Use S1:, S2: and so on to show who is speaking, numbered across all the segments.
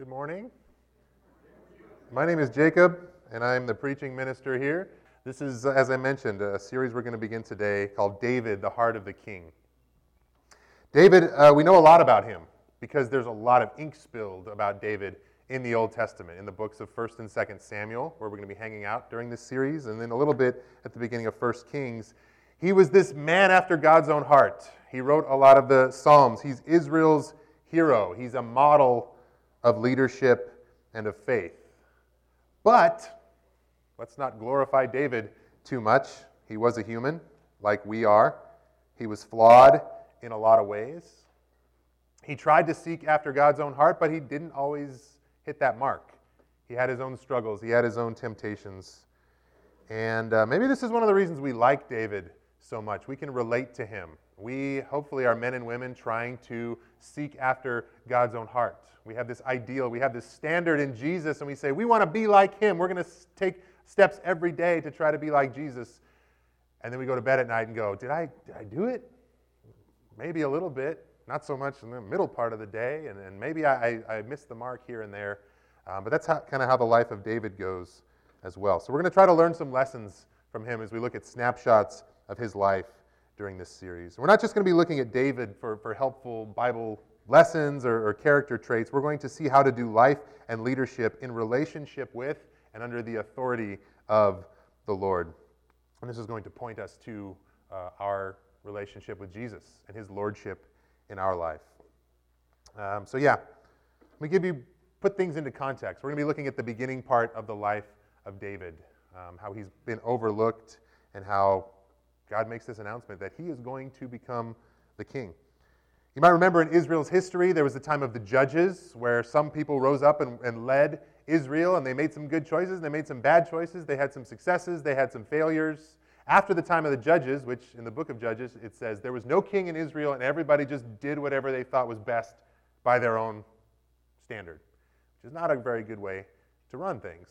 S1: Good morning. My name is Jacob, and I'm the preaching minister here. This is, uh, as I mentioned, a series we're going to begin today called David, the Heart of the King. David, uh, we know a lot about him because there's a lot of ink spilled about David in the Old Testament, in the books of 1st and 2nd Samuel, where we're going to be hanging out during this series, and then a little bit at the beginning of 1st Kings. He was this man after God's own heart. He wrote a lot of the Psalms. He's Israel's hero. He's a model of leadership and of faith. But let's not glorify David too much. He was a human, like we are. He was flawed in a lot of ways. He tried to seek after God's own heart, but he didn't always hit that mark. He had his own struggles, he had his own temptations. And uh, maybe this is one of the reasons we like David so much. We can relate to him. We hopefully are men and women trying to seek after God's own heart. We have this ideal, we have this standard in Jesus, and we say, we want to be like him. We're going to take steps every day to try to be like Jesus. And then we go to bed at night and go, did I, did I do it? Maybe a little bit, not so much in the middle part of the day, and, and maybe I, I, I missed the mark here and there. Um, but that's kind of how the life of David goes as well. So we're going to try to learn some lessons from him as we look at snapshots of his life during this series. We're not just going to be looking at David for, for helpful Bible lessons or, or character traits. We're going to see how to do life and leadership in relationship with and under the authority of the Lord. And this is going to point us to uh, our relationship with Jesus and his lordship in our life. Um, so, yeah, let me give you, put things into context. We're going to be looking at the beginning part of the life of David, um, how he's been overlooked, and how God makes this announcement that he is going to become the king. You might remember in Israel's history, there was the time of the judges where some people rose up and, and led Israel, and they made some good choices, and they made some bad choices. They had some successes, they had some failures. After the time of the judges, which in the book of Judges it says there was no king in Israel, and everybody just did whatever they thought was best by their own standard, which is not a very good way to run things.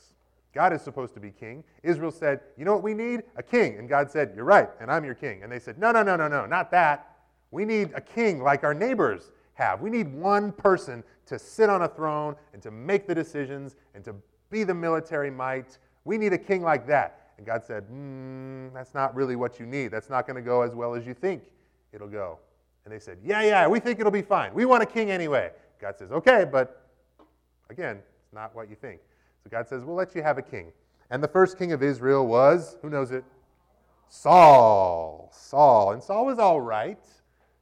S1: God is supposed to be king. Israel said, You know what we need? A king. And God said, You're right, and I'm your king. And they said, No, no, no, no, no, not that. We need a king like our neighbors have. We need one person to sit on a throne and to make the decisions and to be the military might. We need a king like that. And God said, mm, That's not really what you need. That's not going to go as well as you think it'll go. And they said, Yeah, yeah, we think it'll be fine. We want a king anyway. God says, Okay, but again, it's not what you think. So God says, We'll let you have a king. And the first king of Israel was, who knows it? Saul. Saul. And Saul was all right.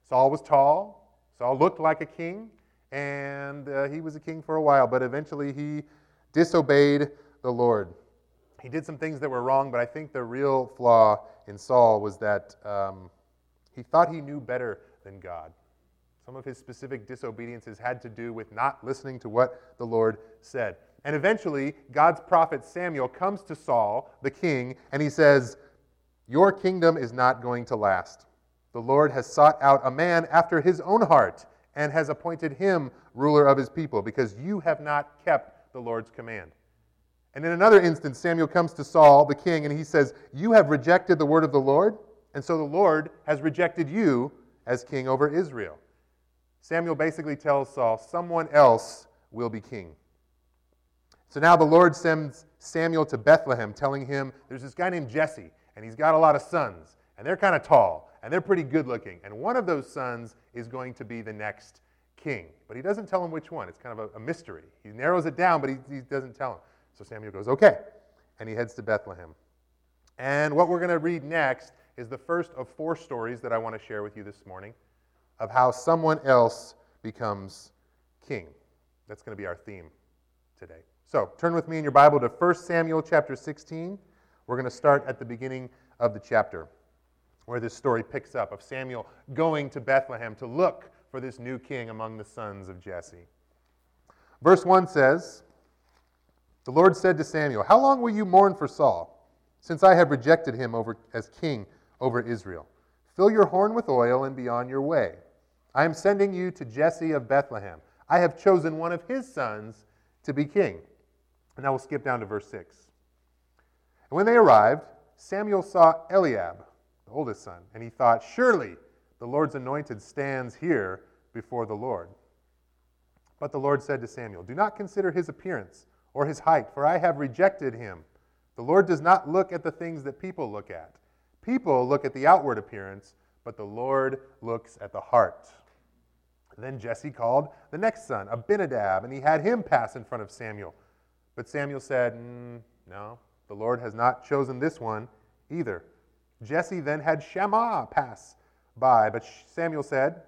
S1: Saul was tall. Saul looked like a king. And uh, he was a king for a while, but eventually he disobeyed the Lord. He did some things that were wrong, but I think the real flaw in Saul was that um, he thought he knew better than God. Some of his specific disobediences had to do with not listening to what the Lord said. And eventually, God's prophet Samuel comes to Saul, the king, and he says, Your kingdom is not going to last. The Lord has sought out a man after his own heart and has appointed him ruler of his people because you have not kept the Lord's command. And in another instance, Samuel comes to Saul, the king, and he says, You have rejected the word of the Lord, and so the Lord has rejected you as king over Israel. Samuel basically tells Saul, Someone else will be king. So now the Lord sends Samuel to Bethlehem, telling him there's this guy named Jesse, and he's got a lot of sons, and they're kind of tall, and they're pretty good looking. And one of those sons is going to be the next king. But he doesn't tell him which one. It's kind of a, a mystery. He narrows it down, but he, he doesn't tell him. So Samuel goes, okay. And he heads to Bethlehem. And what we're going to read next is the first of four stories that I want to share with you this morning of how someone else becomes king. That's going to be our theme today. So turn with me in your Bible to 1 Samuel chapter 16. We're going to start at the beginning of the chapter where this story picks up of Samuel going to Bethlehem to look for this new king among the sons of Jesse. Verse 1 says, The Lord said to Samuel, How long will you mourn for Saul, since I have rejected him over, as king over Israel? Fill your horn with oil and be on your way. I am sending you to Jesse of Bethlehem. I have chosen one of his sons to be king. And now we'll skip down to verse 6. And when they arrived, Samuel saw Eliab, the oldest son, and he thought, Surely the Lord's anointed stands here before the Lord. But the Lord said to Samuel, Do not consider his appearance or his height, for I have rejected him. The Lord does not look at the things that people look at. People look at the outward appearance, but the Lord looks at the heart. Then Jesse called the next son, Abinadab, and he had him pass in front of Samuel. But Samuel said, mm, No, the Lord has not chosen this one either. Jesse then had Shammah pass by, but Samuel said,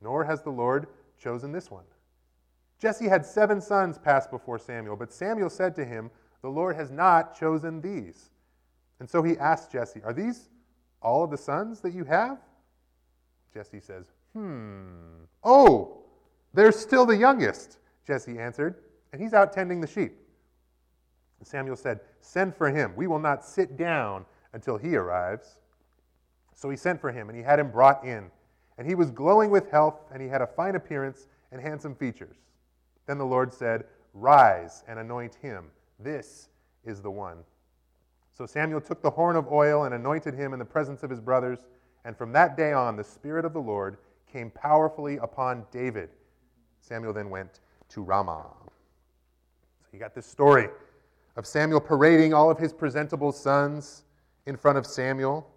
S1: Nor has the Lord chosen this one. Jesse had seven sons pass before Samuel, but Samuel said to him, The Lord has not chosen these. And so he asked Jesse, Are these all of the sons that you have? Jesse says, Hmm. Oh, they're still the youngest, Jesse answered, and he's out tending the sheep. And Samuel said, Send for him. We will not sit down until he arrives. So he sent for him, and he had him brought in. And he was glowing with health, and he had a fine appearance and handsome features. Then the Lord said, Rise and anoint him. This is the one. So Samuel took the horn of oil and anointed him in the presence of his brothers. And from that day on, the Spirit of the Lord came powerfully upon David. Samuel then went to Ramah. So you got this story of Samuel parading all of his presentable sons in front of Samuel.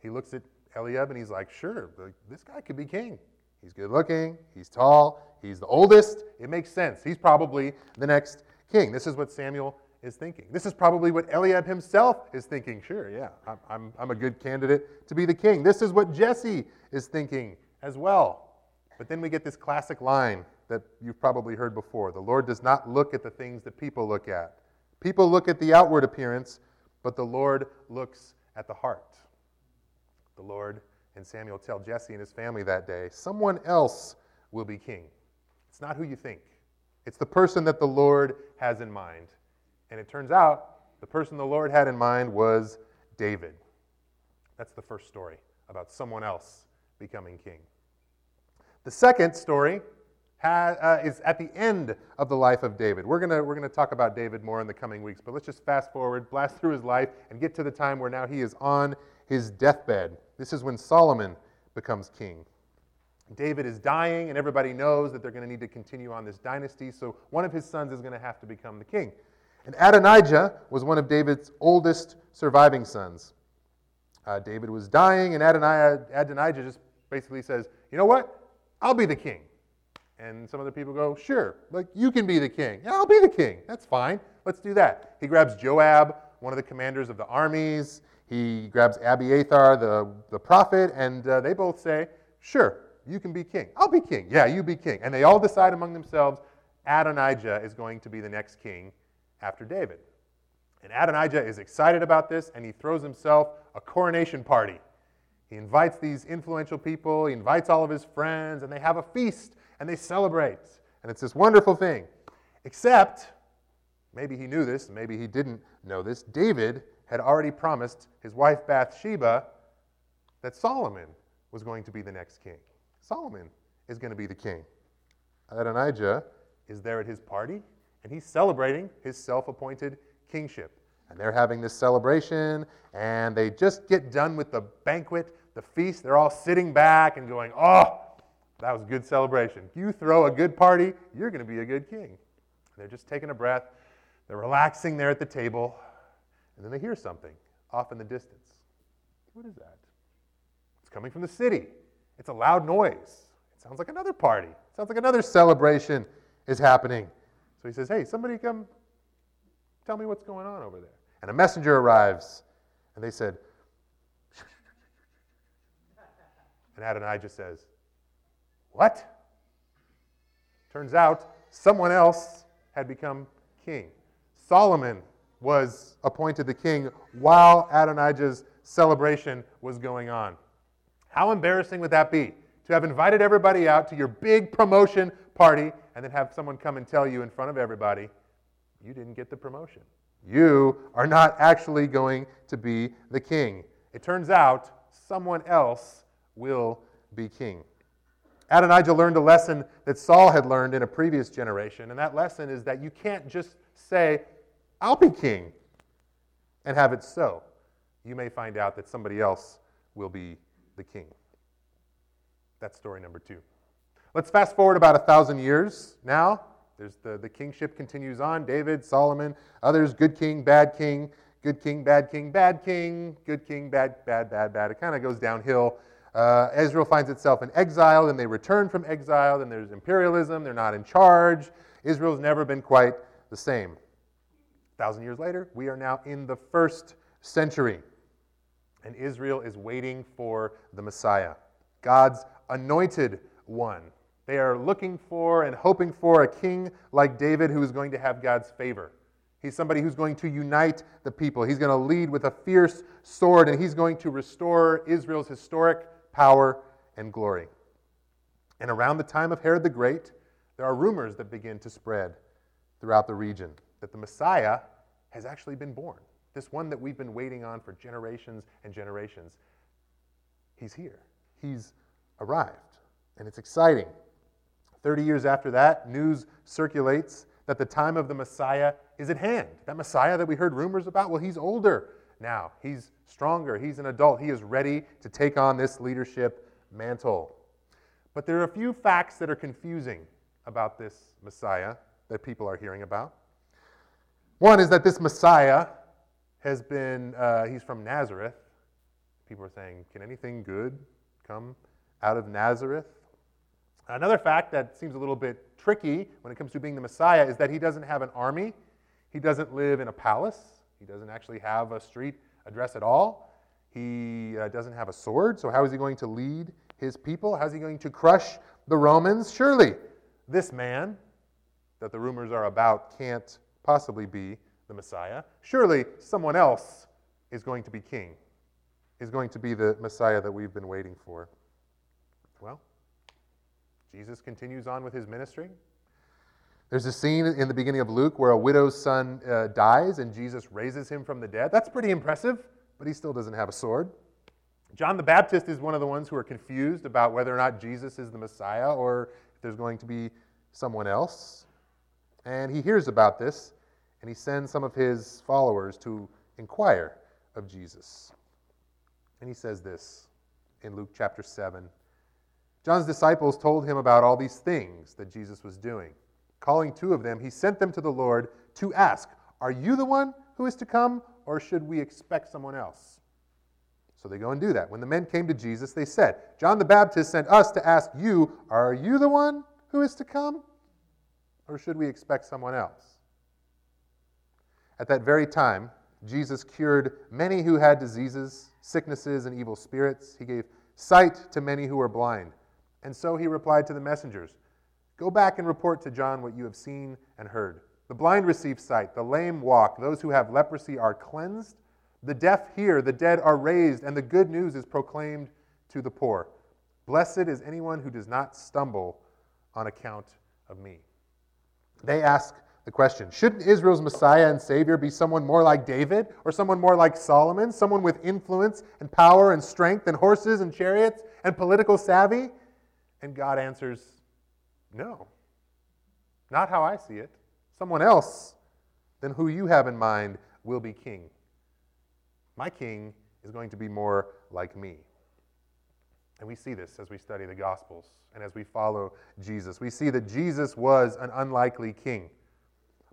S1: He looks at Eliab and he's like, Sure, this guy could be king. He's good looking, he's tall, he's the oldest. It makes sense. He's probably the next king. This is what Samuel is thinking. This is probably what Eliab himself is thinking. Sure, yeah, I'm, I'm, I'm a good candidate to be the king. This is what Jesse is thinking as well. But then we get this classic line that you've probably heard before The Lord does not look at the things that people look at. People look at the outward appearance, but the Lord looks at the heart. The Lord and Samuel tell Jesse and his family that day, someone else will be king. It's not who you think, it's the person that the Lord has in mind. And it turns out the person the Lord had in mind was David. That's the first story about someone else becoming king. The second story has, uh, is at the end of the life of David. We're going we're to talk about David more in the coming weeks, but let's just fast forward, blast through his life, and get to the time where now he is on his deathbed. This is when Solomon becomes king. David is dying, and everybody knows that they're going to need to continue on this dynasty, so one of his sons is going to have to become the king. And Adonijah was one of David's oldest surviving sons. Uh, David was dying, and Adonijah, Adonijah just basically says, You know what? I'll be the king. And some other people go, Sure, like you can be the king. Yeah, I'll be the king. That's fine. Let's do that. He grabs Joab, one of the commanders of the armies. He grabs Abiathar, the, the prophet, and uh, they both say, Sure, you can be king. I'll be king. Yeah, you be king. And they all decide among themselves Adonijah is going to be the next king after David. And Adonijah is excited about this, and he throws himself a coronation party. He invites these influential people, he invites all of his friends, and they have a feast and they celebrate. And it's this wonderful thing. Except, maybe he knew this, maybe he didn't know this, David had already promised his wife Bathsheba that Solomon was going to be the next king. Solomon is going to be the king. Adonijah is there at his party, and he's celebrating his self appointed kingship. And they're having this celebration, and they just get done with the banquet, the feast. They're all sitting back and going, Oh, that was a good celebration. You throw a good party, you're going to be a good king. They're just taking a breath. They're relaxing there at the table. And then they hear something off in the distance. What is that? It's coming from the city. It's a loud noise. It sounds like another party. It sounds like another celebration is happening. So he says, Hey, somebody come tell me what's going on over there. And a messenger arrives, and they said, and Adonijah says, What? Turns out someone else had become king. Solomon was appointed the king while Adonijah's celebration was going on. How embarrassing would that be? To have invited everybody out to your big promotion party and then have someone come and tell you in front of everybody, you didn't get the promotion. You are not actually going to be the king. It turns out someone else will be king. Adonijah learned a lesson that Saul had learned in a previous generation, and that lesson is that you can't just say, I'll be king, and have it so. You may find out that somebody else will be the king. That's story number two. Let's fast forward about a thousand years now. There's the, the kingship continues on David, Solomon, others, good king, bad king, good king, bad king, bad king, good king, bad, bad, bad, bad. It kind of goes downhill. Uh, Israel finds itself in exile, then they return from exile, then there's imperialism, they're not in charge. Israel's never been quite the same. A thousand years later, we are now in the first century, and Israel is waiting for the Messiah, God's anointed one. They are looking for and hoping for a king like David who is going to have God's favor. He's somebody who's going to unite the people. He's going to lead with a fierce sword, and he's going to restore Israel's historic power and glory. And around the time of Herod the Great, there are rumors that begin to spread throughout the region that the Messiah has actually been born. This one that we've been waiting on for generations and generations. He's here. He's arrived. And it's exciting. 30 years after that, news circulates that the time of the Messiah is at hand. That Messiah that we heard rumors about, well, he's older now. He's stronger. He's an adult. He is ready to take on this leadership mantle. But there are a few facts that are confusing about this Messiah that people are hearing about. One is that this Messiah has been, uh, he's from Nazareth. People are saying, can anything good come out of Nazareth? Another fact that seems a little bit tricky when it comes to being the Messiah is that he doesn't have an army. He doesn't live in a palace. He doesn't actually have a street address at all. He uh, doesn't have a sword. So, how is he going to lead his people? How is he going to crush the Romans? Surely, this man that the rumors are about can't possibly be the Messiah. Surely, someone else is going to be king, is going to be the Messiah that we've been waiting for. Well, Jesus continues on with his ministry. There's a scene in the beginning of Luke where a widow's son uh, dies and Jesus raises him from the dead. That's pretty impressive, but he still doesn't have a sword. John the Baptist is one of the ones who are confused about whether or not Jesus is the Messiah or if there's going to be someone else. And he hears about this and he sends some of his followers to inquire of Jesus. And he says this in Luke chapter 7. John's disciples told him about all these things that Jesus was doing. Calling two of them, he sent them to the Lord to ask, Are you the one who is to come, or should we expect someone else? So they go and do that. When the men came to Jesus, they said, John the Baptist sent us to ask you, Are you the one who is to come, or should we expect someone else? At that very time, Jesus cured many who had diseases, sicknesses, and evil spirits. He gave sight to many who were blind. And so he replied to the messengers Go back and report to John what you have seen and heard. The blind receive sight, the lame walk, those who have leprosy are cleansed, the deaf hear, the dead are raised, and the good news is proclaimed to the poor. Blessed is anyone who does not stumble on account of me. They ask the question Shouldn't Israel's Messiah and Savior be someone more like David or someone more like Solomon, someone with influence and power and strength and horses and chariots and political savvy? And God answers, no. Not how I see it. Someone else than who you have in mind will be king. My king is going to be more like me. And we see this as we study the Gospels and as we follow Jesus. We see that Jesus was an unlikely king.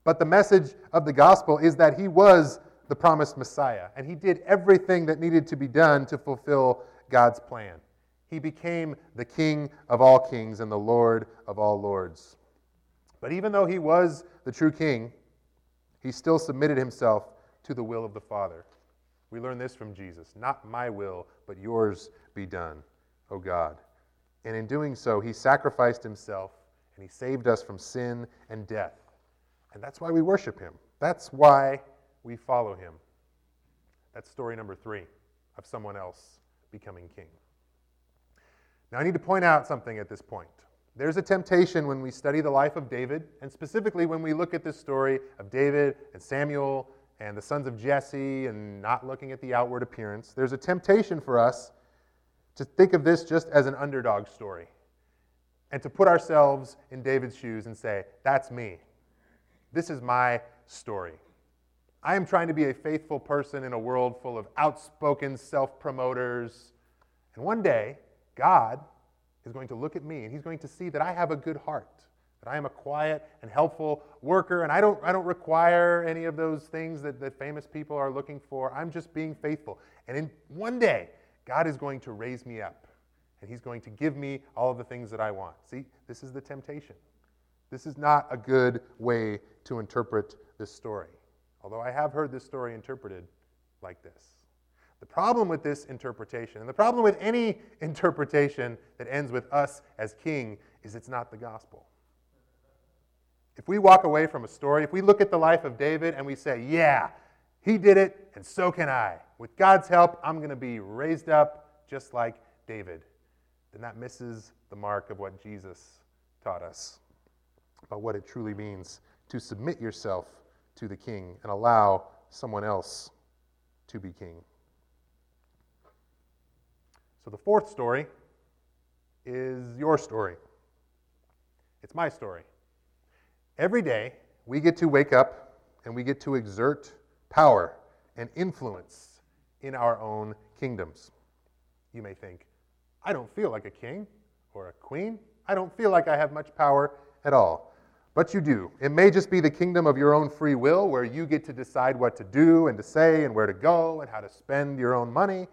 S1: But the message of the Gospel is that he was the promised Messiah, and he did everything that needed to be done to fulfill God's plan. He became the King of all kings and the Lord of all lords. But even though he was the true King, he still submitted himself to the will of the Father. We learn this from Jesus Not my will, but yours be done, O God. And in doing so, he sacrificed himself and he saved us from sin and death. And that's why we worship him. That's why we follow him. That's story number three of someone else becoming king. Now, I need to point out something at this point. There's a temptation when we study the life of David, and specifically when we look at this story of David and Samuel and the sons of Jesse and not looking at the outward appearance, there's a temptation for us to think of this just as an underdog story and to put ourselves in David's shoes and say, That's me. This is my story. I am trying to be a faithful person in a world full of outspoken self promoters. And one day, God is going to look at me and he's going to see that I have a good heart, that I am a quiet and helpful worker, and I don't, I don't require any of those things that, that famous people are looking for. I'm just being faithful. And in one day, God is going to raise me up and he's going to give me all of the things that I want. See, this is the temptation. This is not a good way to interpret this story, although I have heard this story interpreted like this. The problem with this interpretation, and the problem with any interpretation that ends with us as king, is it's not the gospel. If we walk away from a story, if we look at the life of David and we say, yeah, he did it, and so can I. With God's help, I'm going to be raised up just like David. Then that misses the mark of what Jesus taught us about what it truly means to submit yourself to the king and allow someone else to be king. So the fourth story is your story. It's my story. Every day, we get to wake up and we get to exert power and influence in our own kingdoms. You may think, I don't feel like a king or a queen. I don't feel like I have much power at all. But you do. It may just be the kingdom of your own free will where you get to decide what to do and to say and where to go and how to spend your own money.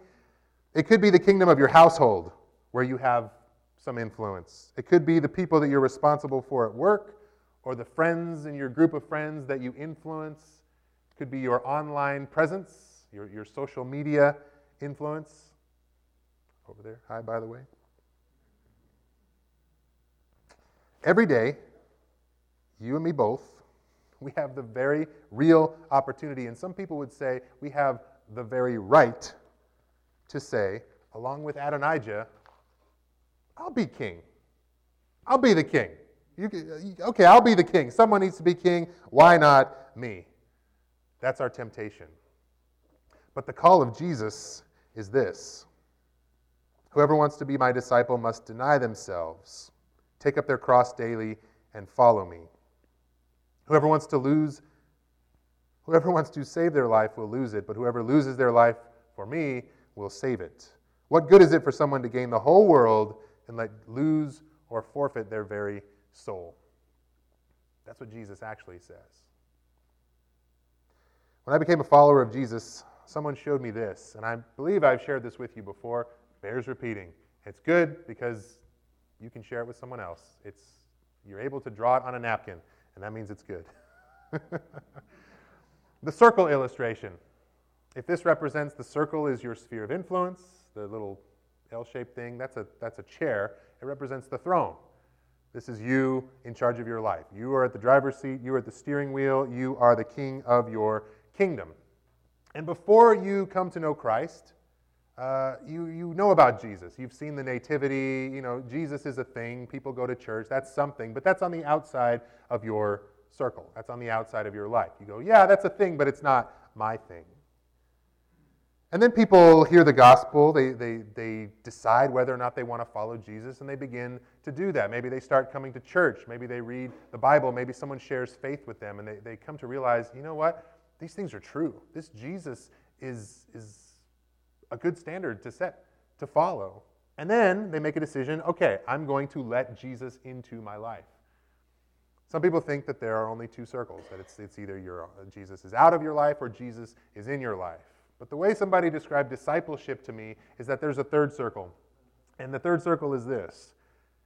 S1: It could be the kingdom of your household where you have some influence. It could be the people that you're responsible for at work or the friends in your group of friends that you influence. It could be your online presence, your, your social media influence. Over there. Hi, by the way. Every day, you and me both, we have the very real opportunity, and some people would say we have the very right to say, along with Adonijah, I'll be king. I'll be the king. You, uh, okay, I'll be the king. Someone needs to be king. Why not me? That's our temptation. But the call of Jesus is this Whoever wants to be my disciple must deny themselves, take up their cross daily, and follow me. Whoever wants to lose, whoever wants to save their life will lose it, but whoever loses their life for me will save it. What good is it for someone to gain the whole world and let lose or forfeit their very soul? That's what Jesus actually says. When I became a follower of Jesus, someone showed me this, and I believe I've shared this with you before. Bears repeating. It's good because you can share it with someone else. It's you're able to draw it on a napkin and that means it's good. the circle illustration. If this represents the circle is your sphere of influence, the little L-shaped thing, that's a, that's a chair. It represents the throne. This is you in charge of your life. You are at the driver's seat, you are at the steering wheel, you are the king of your kingdom. And before you come to know Christ, uh, you, you know about Jesus. You've seen the nativity. You know, Jesus is a thing. People go to church. That's something. But that's on the outside of your circle. That's on the outside of your life. You go, yeah, that's a thing, but it's not my thing. And then people hear the gospel. They, they, they decide whether or not they want to follow Jesus, and they begin to do that. Maybe they start coming to church. Maybe they read the Bible. Maybe someone shares faith with them, and they, they come to realize, you know what? These things are true. This Jesus is, is a good standard to set, to follow. And then they make a decision okay, I'm going to let Jesus into my life. Some people think that there are only two circles, that it's, it's either your, Jesus is out of your life or Jesus is in your life. But the way somebody described discipleship to me is that there's a third circle. And the third circle is this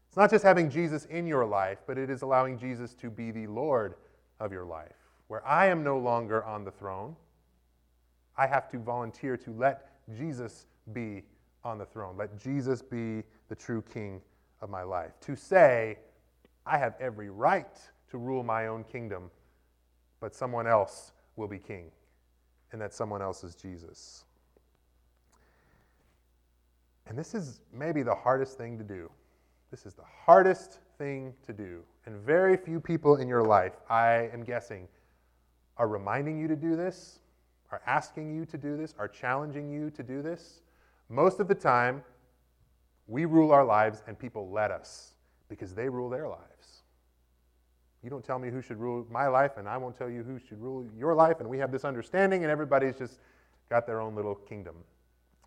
S1: it's not just having Jesus in your life, but it is allowing Jesus to be the Lord of your life, where I am no longer on the throne. I have to volunteer to let Jesus be on the throne. Let Jesus be the true king of my life. To say, I have every right to rule my own kingdom, but someone else will be king, and that someone else is Jesus. And this is maybe the hardest thing to do. This is the hardest thing to do. And very few people in your life, I am guessing, are reminding you to do this are asking you to do this, are challenging you to do this, most of the time, we rule our lives and people let us because they rule their lives. You don't tell me who should rule my life, and I won't tell you who should rule your life, and we have this understanding, and everybody's just got their own little kingdom.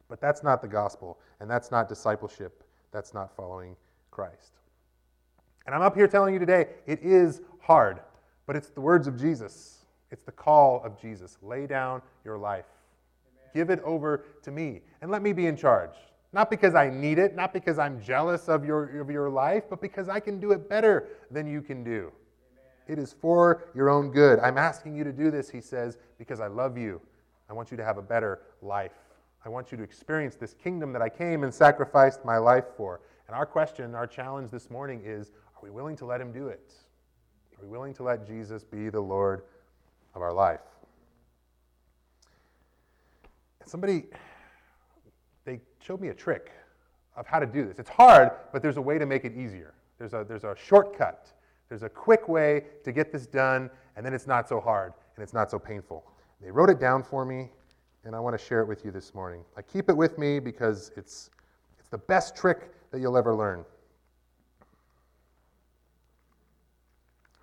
S1: But that's not the gospel, and that's not discipleship. That's not following Christ. And I'm up here telling you today, it is hard, but it's the words of Jesus. It's the call of Jesus. Lay down your life. Amen. Give it over to me, and let me be in charge. Not because I need it, not because I'm jealous of your, of your life, but because I can do it better than you can do. It is for your own good. I'm asking you to do this, he says, because I love you. I want you to have a better life. I want you to experience this kingdom that I came and sacrificed my life for. And our question, our challenge this morning is are we willing to let him do it? Are we willing to let Jesus be the Lord of our life? Somebody, they showed me a trick of how to do this. It's hard, but there's a way to make it easier. There's a, there's a shortcut there's a quick way to get this done, and then it's not so hard and it's not so painful. They wrote it down for me, and I want to share it with you this morning. I keep it with me because it's, it's the best trick that you'll ever learn.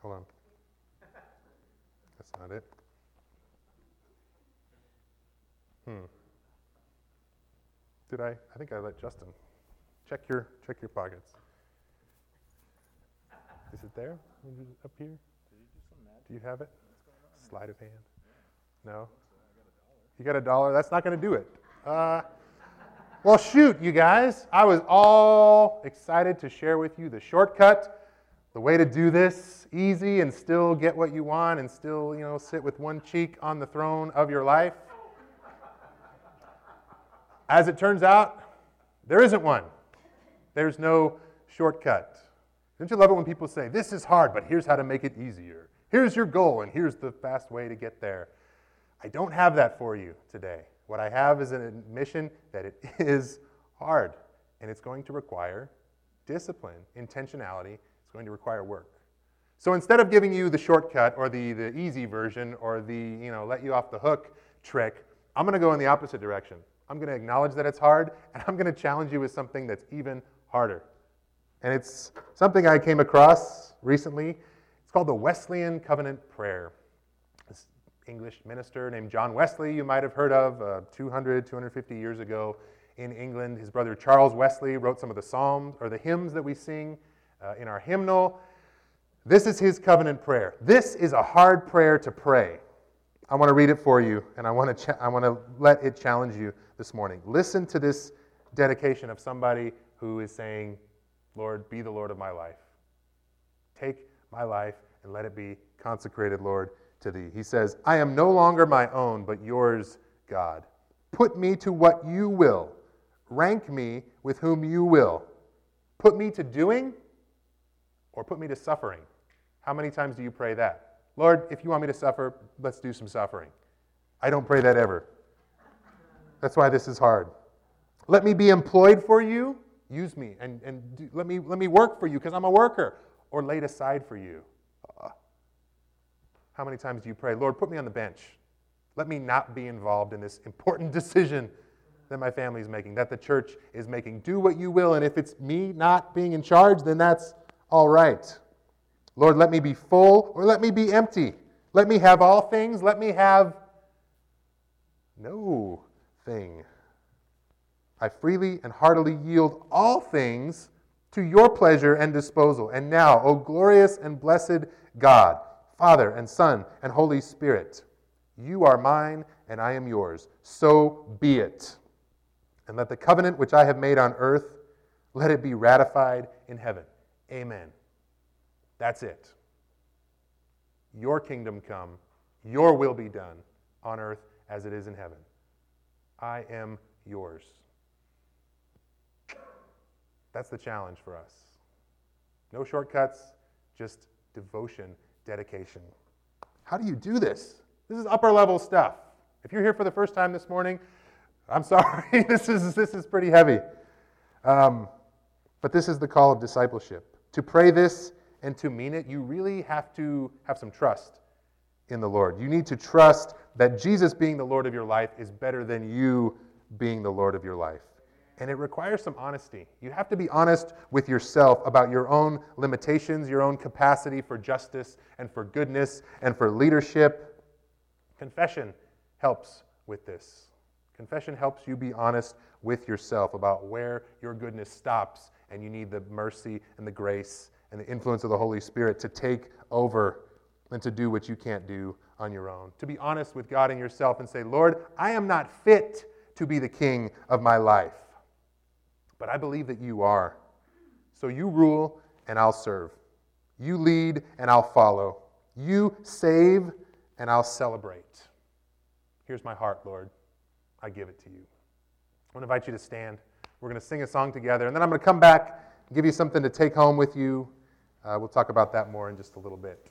S1: Hold on. That's not it. Hmm. Did I? I think I let Justin. Check your check your pockets. Is it there? Up here? Do you have it? Sleight of hand? No? You got a dollar? That's not going to do it. Uh, well, shoot, you guys. I was all excited to share with you the shortcut, the way to do this easy and still get what you want and still, you know, sit with one cheek on the throne of your life. As it turns out, there isn't one. There's no shortcut. Don't you love it when people say, This is hard, but here's how to make it easier? Here's your goal, and here's the fast way to get there. I don't have that for you today. What I have is an admission that it is hard, and it's going to require discipline, intentionality. It's going to require work. So instead of giving you the shortcut or the, the easy version or the, you know, let you off the hook trick, I'm going to go in the opposite direction. I'm going to acknowledge that it's hard, and I'm going to challenge you with something that's even harder. And it's something I came across recently. It's called the Wesleyan Covenant Prayer. This English minister named John Wesley, you might have heard of, uh, 200, 250 years ago in England. His brother Charles Wesley wrote some of the psalms or the hymns that we sing uh, in our hymnal. This is his covenant prayer. This is a hard prayer to pray. I want to read it for you, and I want to, cha- I want to let it challenge you this morning. Listen to this dedication of somebody who is saying, Lord, be the Lord of my life. Take my life and let it be consecrated, Lord, to thee. He says, I am no longer my own, but yours, God. Put me to what you will. Rank me with whom you will. Put me to doing or put me to suffering. How many times do you pray that? Lord, if you want me to suffer, let's do some suffering. I don't pray that ever. That's why this is hard. Let me be employed for you Use me and, and do, let, me, let me work for you because I'm a worker. Or laid aside for you. Uh, how many times do you pray, Lord, put me on the bench? Let me not be involved in this important decision that my family is making, that the church is making. Do what you will, and if it's me not being in charge, then that's all right. Lord, let me be full or let me be empty. Let me have all things. Let me have no thing. I freely and heartily yield all things to your pleasure and disposal. And now, O glorious and blessed God, Father and Son and Holy Spirit, you are mine and I am yours. So be it. And let the covenant which I have made on earth, let it be ratified in heaven. Amen. That's it. Your kingdom come, your will be done on earth as it is in heaven. I am yours. That's the challenge for us. No shortcuts, just devotion, dedication. How do you do this? This is upper level stuff. If you're here for the first time this morning, I'm sorry, this is, this is pretty heavy. Um, but this is the call of discipleship. To pray this and to mean it, you really have to have some trust in the Lord. You need to trust that Jesus being the Lord of your life is better than you being the Lord of your life and it requires some honesty. You have to be honest with yourself about your own limitations, your own capacity for justice and for goodness and for leadership. Confession helps with this. Confession helps you be honest with yourself about where your goodness stops and you need the mercy and the grace and the influence of the Holy Spirit to take over and to do what you can't do on your own. To be honest with God and yourself and say, Lord, I am not fit to be the king of my life, but I believe that you are. So you rule and I'll serve. You lead and I'll follow. You save and I'll celebrate. Here's my heart, Lord. I give it to you. I want to invite you to stand. We're going to sing a song together, and then I'm going to come back and give you something to take home with you. Uh, we'll talk about that more in just a little bit.